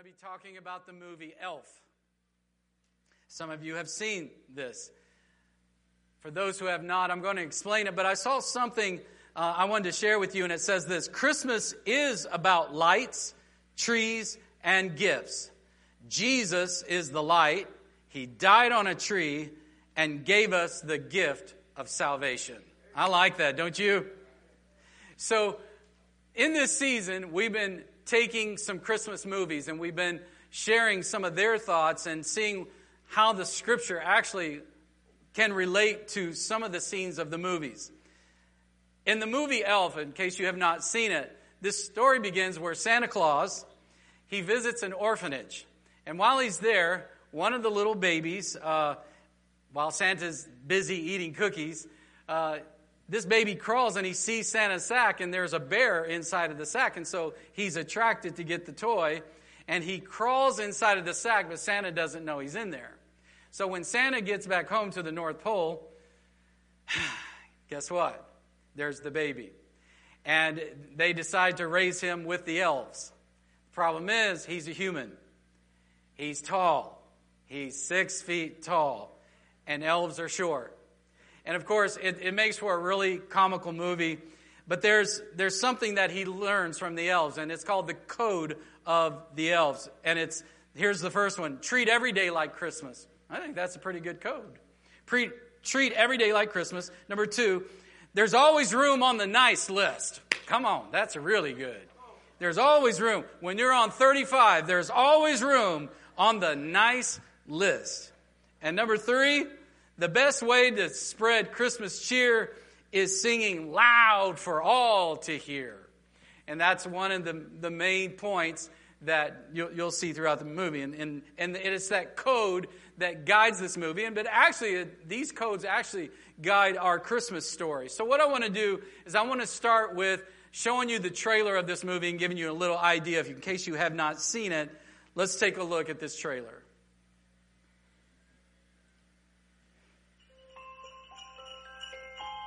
to be talking about the movie Elf. Some of you have seen this. For those who have not, I'm going to explain it, but I saw something uh, I wanted to share with you, and it says this Christmas is about lights, trees, and gifts. Jesus is the light. He died on a tree and gave us the gift of salvation. I like that, don't you? So, in this season, we've been taking some Christmas movies and we've been sharing some of their thoughts and seeing how the scripture actually can relate to some of the scenes of the movies. In the movie Elf, in case you have not seen it, this story begins where Santa Claus he visits an orphanage, and while he's there, one of the little babies, uh, while Santa's busy eating cookies, uh, this baby crawls and he sees Santa's sack, and there's a bear inside of the sack, and so he's attracted to get the toy, and he crawls inside of the sack, but Santa doesn't know he's in there. So when Santa gets back home to the North Pole, guess what? There's the baby. And they decide to raise him with the elves. Problem is, he's a human. He's tall. He's six feet tall. And elves are short. And of course, it, it makes for a really comical movie. But there's, there's something that he learns from the elves, and it's called the Code of the Elves. And it's here's the first one treat every day like Christmas. I think that's a pretty good code. Pre- treat every day like Christmas. Number two, there's always room on the nice list. Come on, that's really good. There's always room. When you're on 35, there's always room on the nice list. And number three, the best way to spread Christmas cheer is singing loud for all to hear. And that's one of the, the main points that you'll, you'll see throughout the movie. And, and, and it's that code that guides this movie. And, but actually, uh, these codes actually guide our Christmas story. So, what I want to do is I want to start with showing you the trailer of this movie and giving you a little idea, if in case you have not seen it. Let's take a look at this trailer.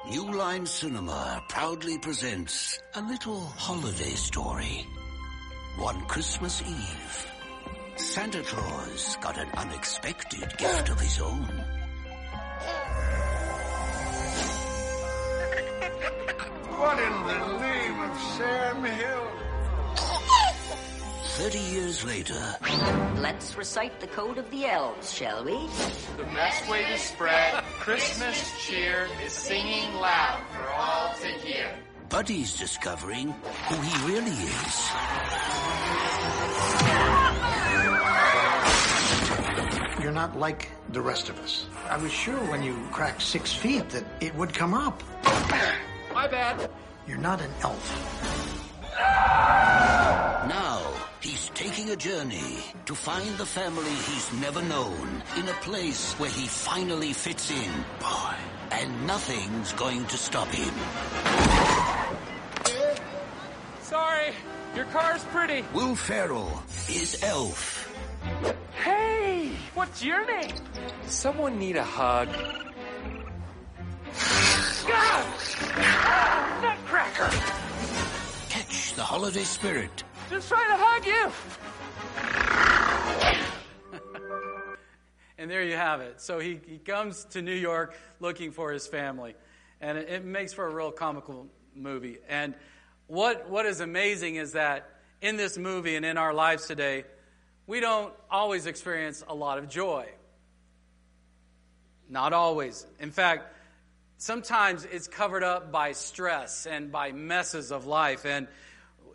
New Line Cinema proudly presents a little holiday story. One Christmas Eve, Santa Claus got an unexpected gift of his own. What in the name of Sam Hill? Thirty years later, Let's recite the code of the elves, shall we? The best way to spread Christmas cheer is singing loud for all to hear. Buddy's discovering who he really is. You're not like the rest of us. I was sure when you cracked six feet that it would come up. My bad. You're not an elf. Now, he's taking a journey to find the family he's never known in a place where he finally fits in. Boy. And nothing's going to stop him. Sorry, your car's pretty. Will Ferrell is Elf. Hey, what's your name? Someone need a hug. Ah! Nutcracker! Catch the holiday spirit. Just trying to hug you. And there you have it. So he, he comes to New York looking for his family. And it, it makes for a real comical movie. And what, what is amazing is that in this movie and in our lives today, we don't always experience a lot of joy. Not always. In fact, sometimes it's covered up by stress and by messes of life. And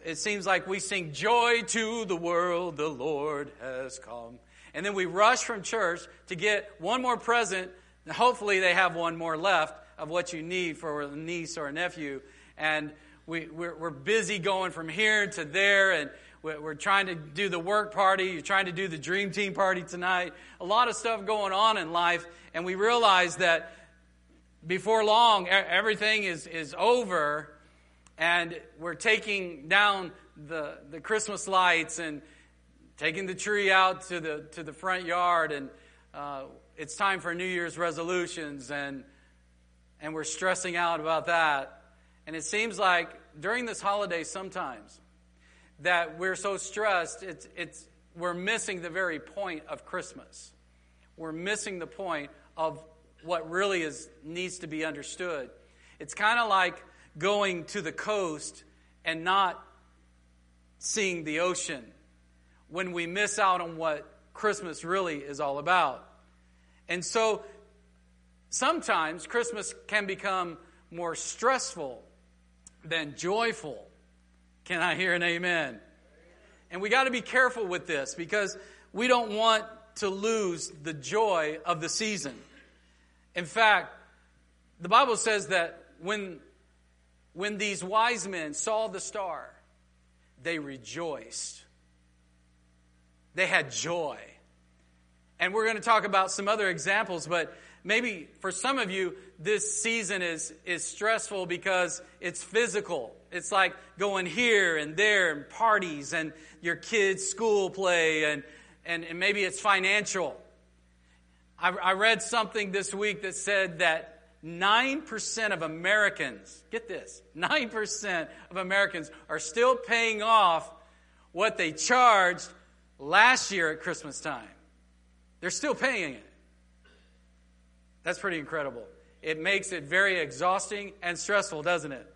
it seems like we sing, Joy to the world, the Lord has come. And then we rush from church to get one more present. Hopefully, they have one more left of what you need for a niece or a nephew. And we, we're, we're busy going from here to there. And we're trying to do the work party. You're trying to do the dream team party tonight. A lot of stuff going on in life. And we realize that before long, everything is, is over. And we're taking down the, the Christmas lights and taking the tree out to the, to the front yard. And uh, it's time for New Year's resolutions. And, and we're stressing out about that. And it seems like during this holiday, sometimes, that we're so stressed, it's, it's, we're missing the very point of Christmas. We're missing the point of what really is needs to be understood. It's kind of like going to the coast and not seeing the ocean when we miss out on what Christmas really is all about. And so sometimes Christmas can become more stressful than joyful. Can I hear an amen? And we got to be careful with this because we don't want to lose the joy of the season. In fact, the Bible says that when, when these wise men saw the star, they rejoiced. They had joy. And we're going to talk about some other examples, but maybe for some of you, this season is, is stressful because it's physical. It's like going here and there and parties and your kids' school play, and, and, and maybe it's financial. I, I read something this week that said that 9% of Americans, get this, 9% of Americans are still paying off what they charged last year at Christmas time. They're still paying it. That's pretty incredible. It makes it very exhausting and stressful, doesn't it?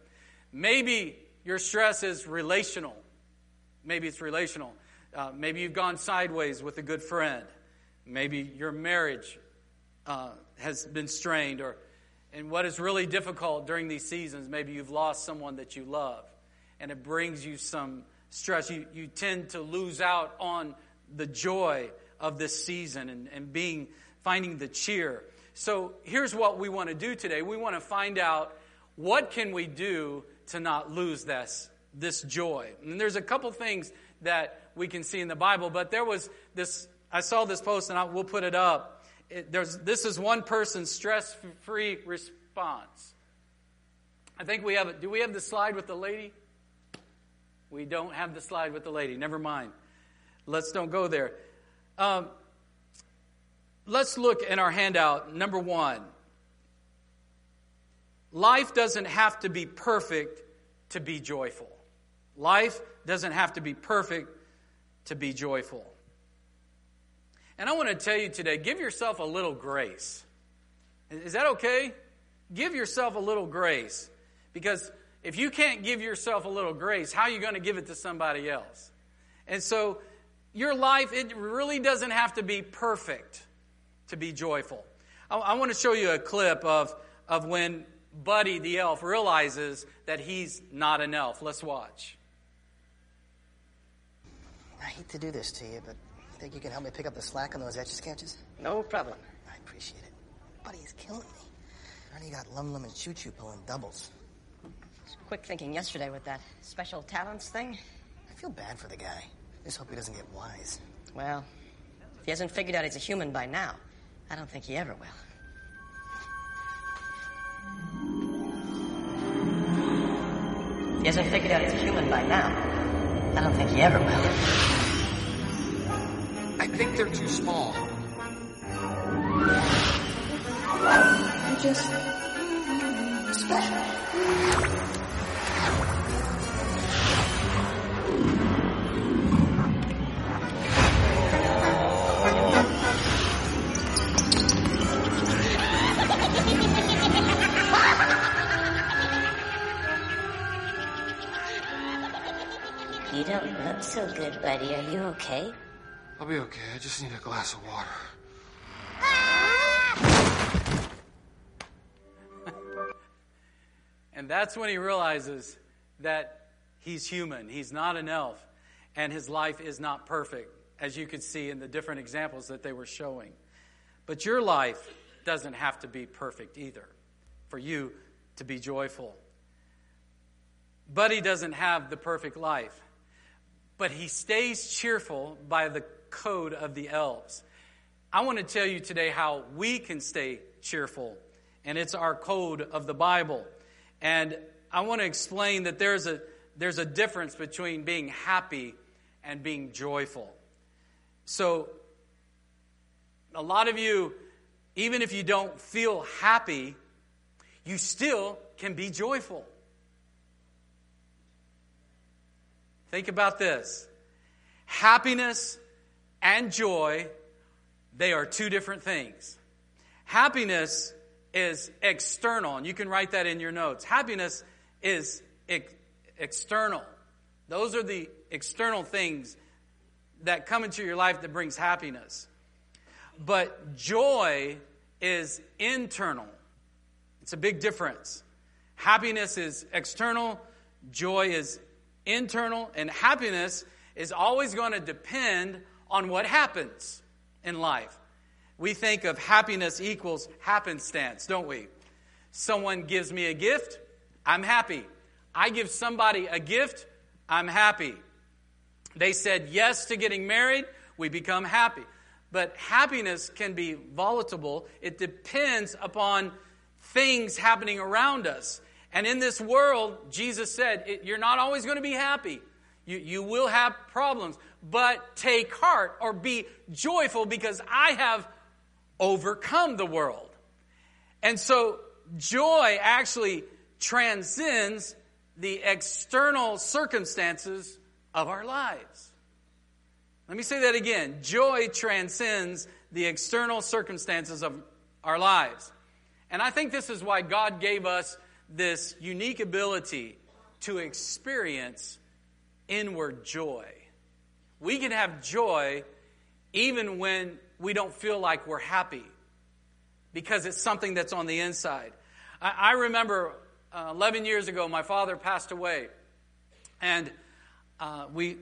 Maybe your stress is relational. Maybe it's relational. Uh, maybe you've gone sideways with a good friend. Maybe your marriage uh, has been strained, or and what is really difficult during these seasons, maybe you've lost someone that you love, and it brings you some stress. You, you tend to lose out on the joy of this season and, and being finding the cheer. So here's what we want to do today. We want to find out what can we do to not lose this, this joy. And there's a couple things that we can see in the Bible, but there was this, I saw this post and I, we'll put it up. It, this is one person's stress free response. I think we have it. Do we have the slide with the lady? We don't have the slide with the lady. Never mind. Let's don't go there. Um, let's look in our handout. Number one life doesn't have to be perfect to be joyful. Life doesn't have to be perfect to be joyful. And I want to tell you today give yourself a little grace. Is that okay? Give yourself a little grace. Because if you can't give yourself a little grace, how are you going to give it to somebody else? And so, your life, it really doesn't have to be perfect to be joyful. I, I want to show you a clip of, of when Buddy the elf realizes that he's not an elf. Let's watch. I hate to do this to you, but think you can help me pick up the slack on those etch sketches? No problem. I appreciate it. Buddy is killing me. I already got Lum Lum and Choo Choo pulling doubles. Quick thinking yesterday with that special talents thing. I feel bad for the guy. Just hope he doesn't get wise. Well, if he hasn't figured out he's a human by now, I don't think he ever will. If he hasn't figured out he's a human by now, I don't think he ever will. I think they're too small. You're just special. You don't look so good, buddy. Are you okay? I'll be okay. I just need a glass of water. and that's when he realizes that he's human. He's not an elf. And his life is not perfect, as you could see in the different examples that they were showing. But your life doesn't have to be perfect either for you to be joyful. Buddy doesn't have the perfect life but he stays cheerful by the code of the elves. I want to tell you today how we can stay cheerful, and it's our code of the Bible. And I want to explain that there's a, there's a difference between being happy and being joyful. So, a lot of you, even if you don't feel happy, you still can be joyful. Think about this happiness and joy, they are two different things. Happiness is external, and you can write that in your notes. Happiness is ex- external. Those are the external things that come into your life that brings happiness. But joy is internal. It's a big difference. Happiness is external, joy is internal, and happiness is always going to depend on what happens in life. We think of happiness equals happenstance, don't we? Someone gives me a gift, I'm happy. I give somebody a gift, I'm happy. They said yes to getting married, we become happy. But happiness can be volatile. It depends upon things happening around us. And in this world, Jesus said, you're not always going to be happy. You, you will have problems, but take heart or be joyful because I have overcome the world. And so joy actually transcends the external circumstances of our lives. Let me say that again. Joy transcends the external circumstances of our lives. And I think this is why God gave us this unique ability to experience inward joy. We can have joy even when we don't feel like we're happy because it's something that's on the inside. I, I remember uh, 11 years ago, my father passed away. And uh, we,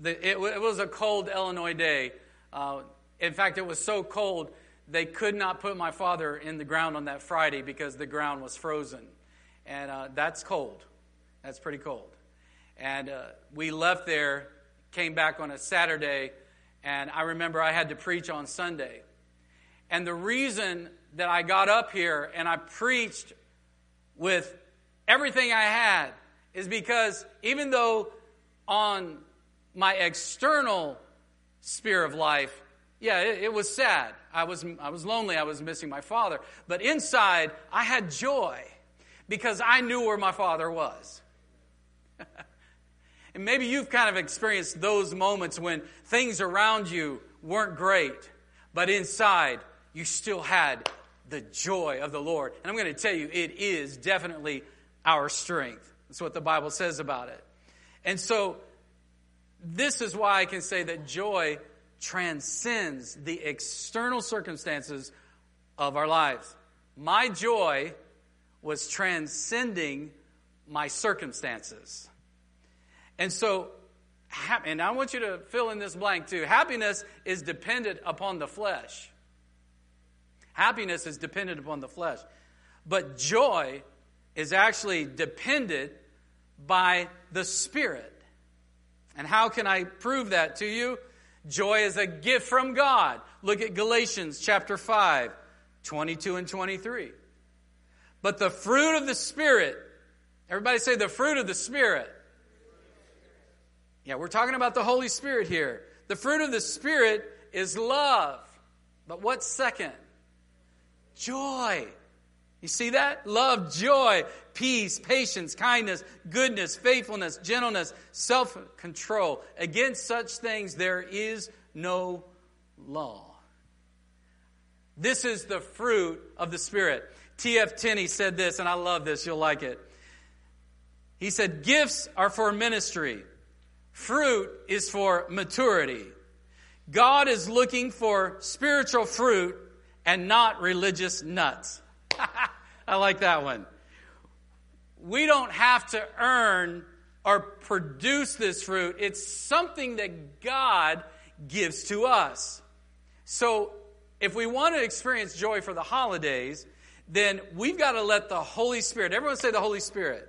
the, it, it, was a cold Illinois day. Uh, in fact, it was so cold, they could not put my father in the ground on that Friday because the ground was frozen. And uh, that's cold. That's pretty cold. And uh, we left there, came back on a Saturday, and I remember I had to preach on Sunday. And the reason that I got up here and I preached with everything I had is because even though on my external sphere of life, yeah, it, it, was sad. I was, I was lonely. I was missing my father. But inside, I had joy because I knew where my father was. and maybe you've kind of experienced those moments when things around you weren't great, but inside, you still had the joy of the Lord. And I'm going to tell you, it is definitely our strength. That's what the Bible says about it. And so, this is why I can say that joy transcends the external circumstances of our lives. My joy was transcending my circumstances. And so, and I want you to fill in this blank too. Happiness is dependent upon the flesh. Happiness is dependent upon the flesh. But joy is actually dependent by the Spirit. And how can I prove that to you? Joy is a gift from God. Look at Galatians chapter 5, 22 and 23. But the fruit of the Spirit, everybody say the fruit of the Spirit. Yeah, we're talking about the Holy Spirit here. The fruit of the Spirit is love. But what's second? Joy. You see that? Love, joy, peace, patience, kindness, goodness, faithfulness, gentleness, self control. Against such things there is no law. This is the fruit of the Spirit. T.F. Tenney said this, and I love this, you'll like it. He said, Gifts are for ministry, fruit is for maturity. God is looking for spiritual fruit and not religious nuts. I like that one. We don't have to earn or produce this fruit, it's something that God gives to us. So, if we want to experience joy for the holidays, then we've got to let the Holy Spirit, everyone say the Holy Spirit.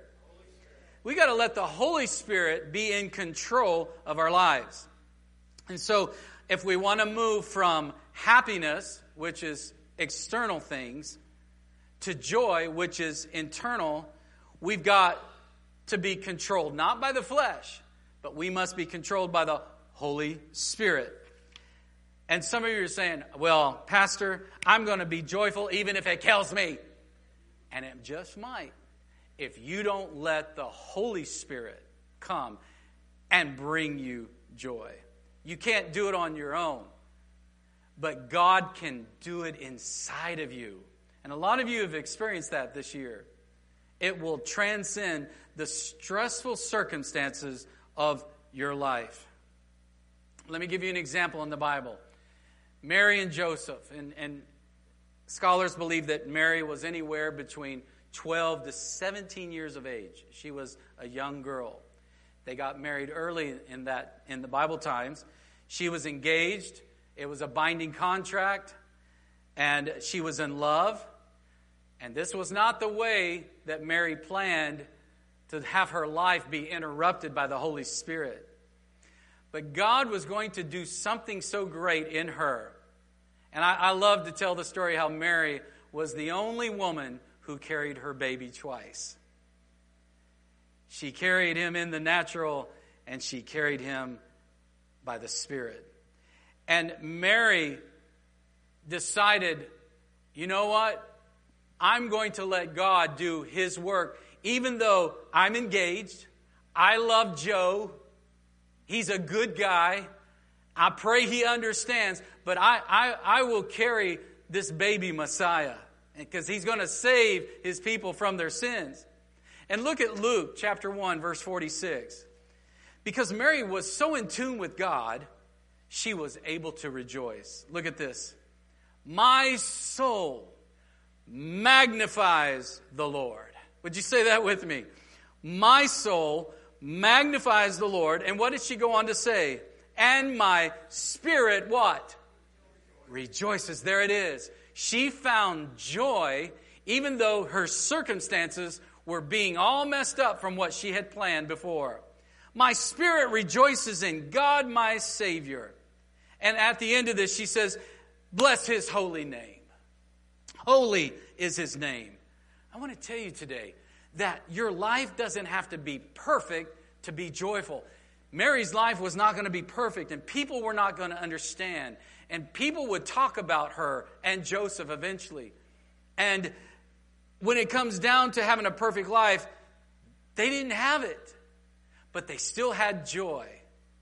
We got to let the Holy Spirit be in control of our lives. And so, if we want to move from happiness, which is external things, to joy, which is internal, we've got to be controlled, not by the flesh, but we must be controlled by the Holy Spirit. And some of you are saying, well, Pastor, I'm going to be joyful even if it kills me. And it just might if you don't let the Holy Spirit come and bring you joy. You can't do it on your own. But God can do it inside of you. And a lot of you have experienced that this year. It will transcend the stressful circumstances of your life. Let me give you an example in the Bible. Mary and Joseph, and, and scholars believe that Mary was anywhere between 12 to 17 years of age. She was a young girl. They got married early in that in the Bible times. She was engaged. It was a binding contract and she was in love. And this was not the way that Mary planned to have her life be interrupted by the Holy Spirit. But God was going to do something so great in her. And I, I love to tell the story how Mary was the only woman who carried her baby twice. She carried him in the natural, and she carried him by the Spirit. And Mary decided, you know what? I'm going to let God do his work, even though I'm engaged. I love Joe. He's a good guy. I pray he understands, but I, I, I will carry this baby Messiah because he's going to save his people from their sins. And look at Luke chapter 1, verse 46. Because Mary was so in tune with God, she was able to rejoice. Look at this. My soul magnifies the Lord. Would you say that with me? My soul magnifies the Lord. And what did she go on to say? And my spirit, what? Rejoices. There it is. She found joy even though her circumstances were being all messed up from what she had planned before. My spirit rejoices in God, my Savior. And at the end of this, she says, Bless his holy name. Holy is his name. I want to tell you today that your life doesn't have to be perfect to be joyful. Mary's life was not going to be perfect, and people were not going to understand. And people would talk about her and Joseph eventually. And when it comes down to having a perfect life, they didn't have it, but they still had joy.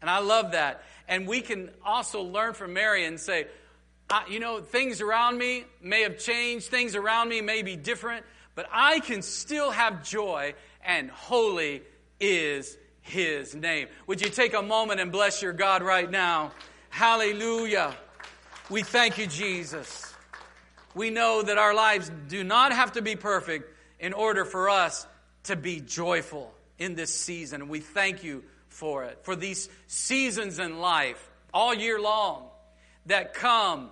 And I love that. And we can also learn from Mary and say, you know, things around me may have changed, things around me may be different, but I can still have joy, and holy is his name. Would you take a moment and bless your God right now? Hallelujah. We thank you, Jesus. We know that our lives do not have to be perfect in order for us to be joyful in this season. And we thank you for it, for these seasons in life all year long that come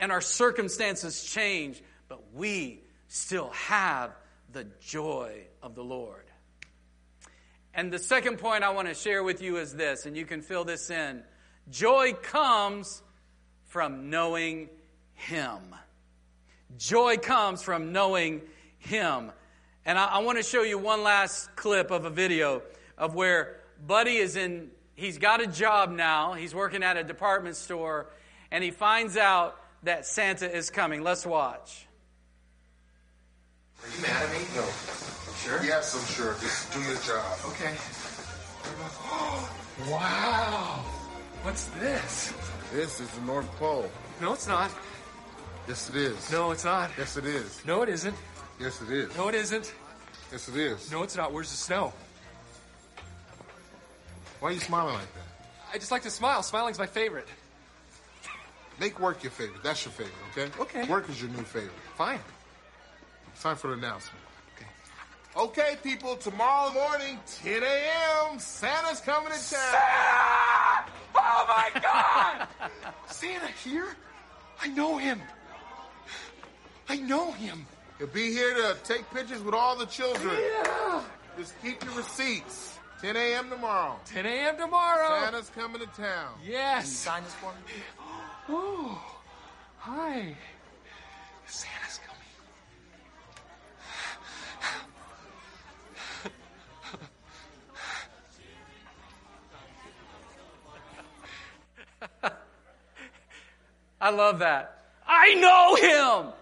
and our circumstances change, but we still have the joy of the Lord. And the second point I want to share with you is this, and you can fill this in. Joy comes from knowing Him. Joy comes from knowing Him. And I, I want to show you one last clip of a video of where Buddy is in, he's got a job now. He's working at a department store, and he finds out that Santa is coming. Let's watch. Are you mad at me? No. I'm sure? Yes, I'm sure. Just do your job. Okay. wow. What's this? This is the North Pole. No, it's not. Yes, it is. No, it's not. Yes, it is. No, it isn't. Yes, it is. No, it isn't. Yes, it is. No, it's not. Where's the snow? Why are you smiling like that? I just like to smile. Smiling's my favorite. Make work your favorite. That's your favorite, okay? Okay. Work is your new favorite. Fine. It's time for the announcement. Okay. Okay, people, tomorrow morning, 10 a.m., Santa's coming to town. Santa! Oh my God! Santa here? I know him. I know him. He'll be here to take pictures with all the children. Yeah. Just keep your receipts. 10 a.m. tomorrow. 10 a.m. tomorrow. Santa's coming to town. Yes. Sign this for me. Oh, hi. Santa's I love that. I know him.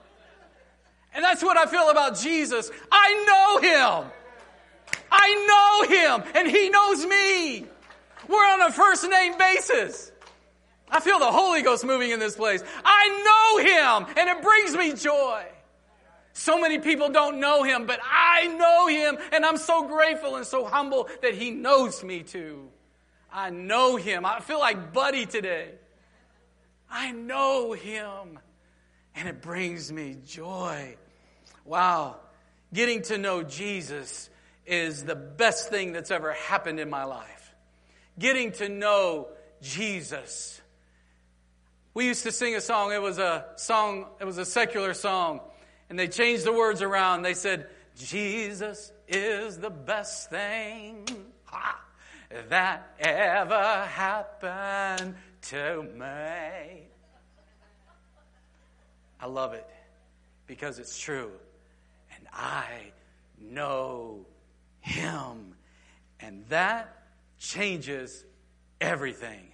And that's what I feel about Jesus. I know him. I know him, and he knows me. We're on a first name basis. I feel the Holy Ghost moving in this place. I know Him, and it brings me joy. So many people don't know Him, but I know Him, and I'm so grateful and so humble that He knows me too. I know Him. I feel like Buddy today. I know Him, and it brings me joy. Wow. Getting to know Jesus is the best thing that's ever happened in my life. Getting to know Jesus. We used to sing a song. It was a song, it was a secular song. And they changed the words around. They said, Jesus is the best thing ha, that ever happened to me. I love it because it's true. And I know him. And that changes everything.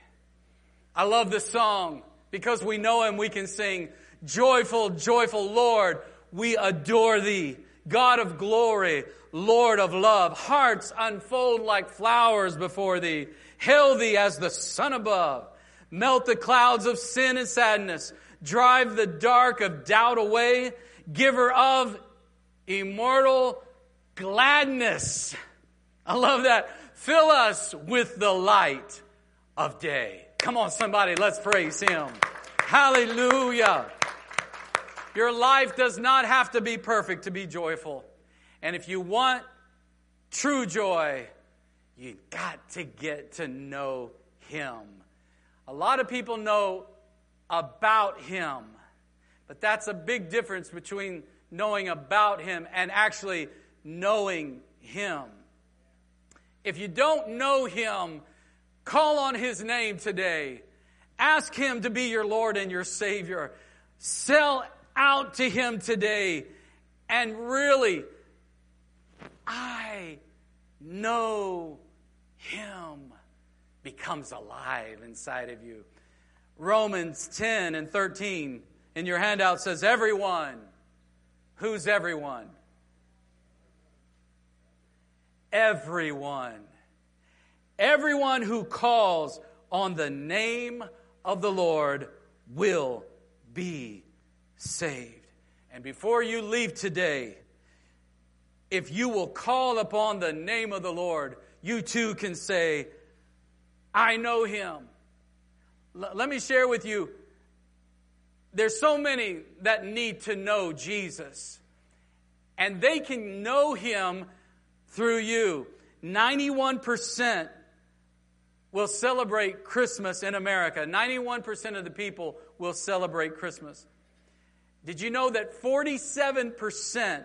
I love this song because we know him. We can sing, Joyful, joyful Lord, we adore thee. God of glory, Lord of love, hearts unfold like flowers before thee. Hail thee as the sun above. Melt the clouds of sin and sadness. Drive the dark of doubt away. Giver of immortal gladness. I love that. Fill us with the light of day. Come on, somebody, let's praise Him. Hallelujah. Your life does not have to be perfect to be joyful. And if you want true joy, you got to get to know Him. A lot of people know about Him, but that's a big difference between knowing about Him and actually knowing Him. If you don't know Him, call on His name today. Ask Him to be your Lord and your Savior. Sell out to Him today. And really, I know Him becomes alive inside of you. Romans 10 and 13 in your handout says, Everyone. Who's everyone? everyone. Everyone who calls on the name of the Lord will be saved. And before you leave today, if you will call upon the name of the Lord, you too can say, I know him. L- let me share with you there's so many that need to know Jesus, and they can know him through you. 91% will celebrate Christmas in America. 91% of the people will celebrate Christmas. Did you know that 47%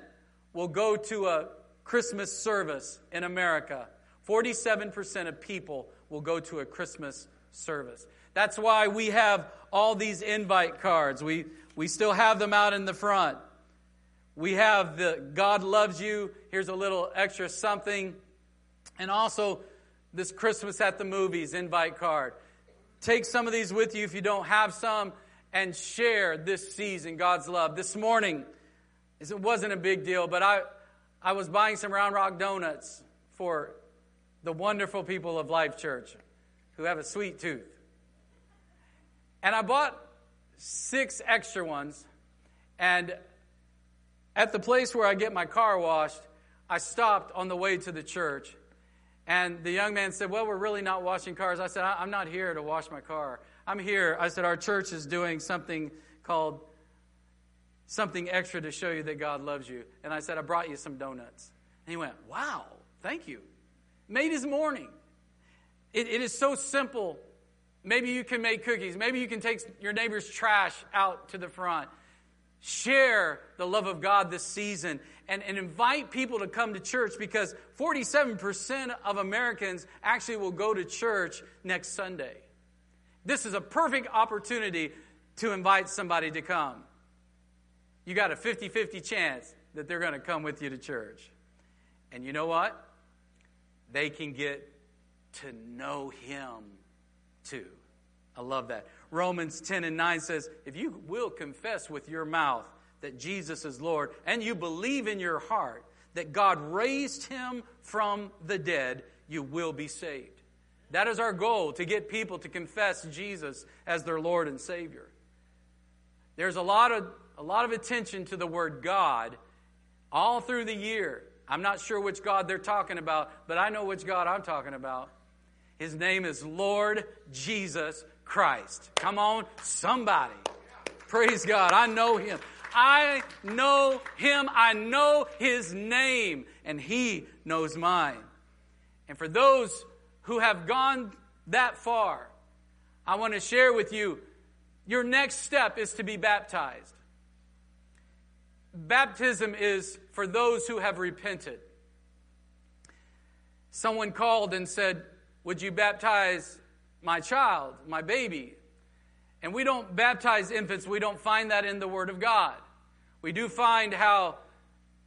will go to a Christmas service in America? 47% of people will go to a Christmas service. That's why we have all these invite cards. We, we still have them out in the front. We have the God loves you. Here's a little extra something. And also this Christmas at the movies invite card. Take some of these with you if you don't have some and share this season, God's love. This morning, it wasn't a big deal, but I, I was buying some Round Rock donuts for the wonderful people of Life Church who have a sweet tooth. And I bought six extra ones, and at the place where I get my car washed, I stopped on the way to the church. And the young man said, Well, we're really not washing cars. I said, I'm not here to wash my car. I'm here. I said, Our church is doing something called something extra to show you that God loves you. And I said, I brought you some donuts. And he went, Wow, thank you. Made his morning. it, it is so simple. Maybe you can make cookies. Maybe you can take your neighbor's trash out to the front share the love of God this season and, and invite people to come to church because 47% of Americans actually will go to church next Sunday. This is a perfect opportunity to invite somebody to come. You got a 50 50 chance that they're going to come with you to church. And you know what? They can get to know Him too. I love that. Romans 10 and 9 says, If you will confess with your mouth that Jesus is Lord, and you believe in your heart that God raised him from the dead, you will be saved. That is our goal to get people to confess Jesus as their Lord and Savior. There's a lot of, a lot of attention to the word God all through the year. I'm not sure which God they're talking about, but I know which God I'm talking about. His name is Lord Jesus Christ. Come on, somebody. Praise God. I know him. I know him. I know his name, and he knows mine. And for those who have gone that far, I want to share with you your next step is to be baptized. Baptism is for those who have repented. Someone called and said, Would you baptize my child, my baby? And we don't baptize infants, we don't find that in the Word of God. We do find how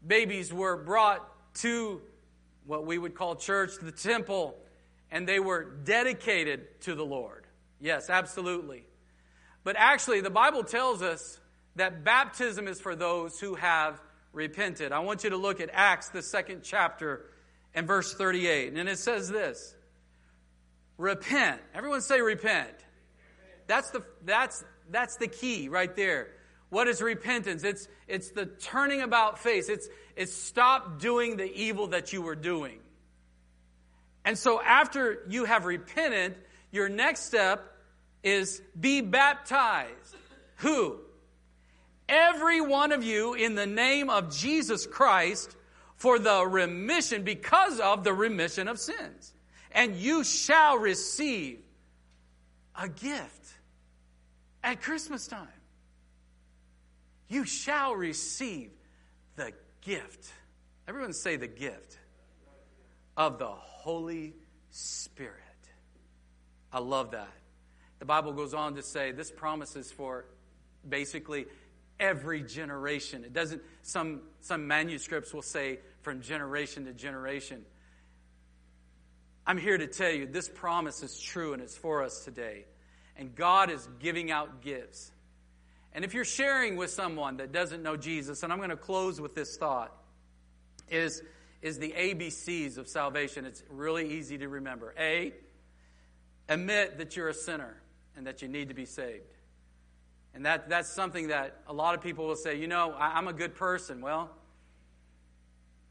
babies were brought to what we would call church, the temple, and they were dedicated to the Lord. Yes, absolutely. But actually, the Bible tells us that baptism is for those who have repented. I want you to look at Acts, the second chapter, and verse 38. And it says this Repent. Everyone say repent. That's the, that's, that's the key right there. What is repentance? It's, it's the turning about face. It's, it's stop doing the evil that you were doing. And so after you have repented, your next step is be baptized. Who? Every one of you in the name of Jesus Christ for the remission, because of the remission of sins. And you shall receive a gift at Christmas time. You shall receive the gift. Everyone say the gift of the Holy Spirit. I love that. The Bible goes on to say this promise is for basically every generation. It doesn't, some, some manuscripts will say from generation to generation. I'm here to tell you this promise is true and it's for us today. And God is giving out gifts. And if you're sharing with someone that doesn't know Jesus, and I'm going to close with this thought, is, is the ABCs of salvation. It's really easy to remember. A, admit that you're a sinner and that you need to be saved. And that, that's something that a lot of people will say, you know, I, I'm a good person. Well,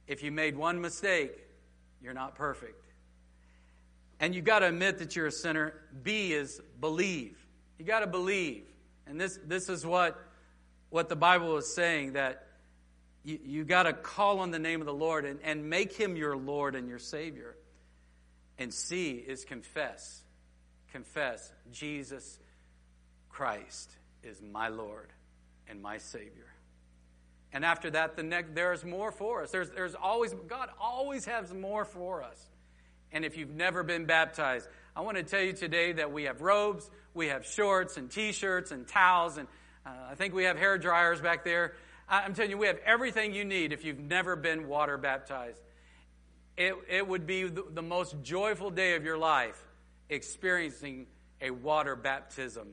if you made one mistake, you're not perfect. And you've got to admit that you're a sinner. B is believe. You got to believe. And this, this is what, what the Bible is saying that you, you got to call on the name of the Lord and, and make him your Lord and your Savior. And C is confess confess Jesus Christ is my Lord and my Savior. And after that, the next, there's more for us. There's, there's always, God always has more for us. And if you've never been baptized, I want to tell you today that we have robes, we have shorts and t-shirts and towels, and uh, I think we have hair dryers back there. I'm telling you, we have everything you need if you've never been water baptized. It, it would be the, the most joyful day of your life experiencing a water baptism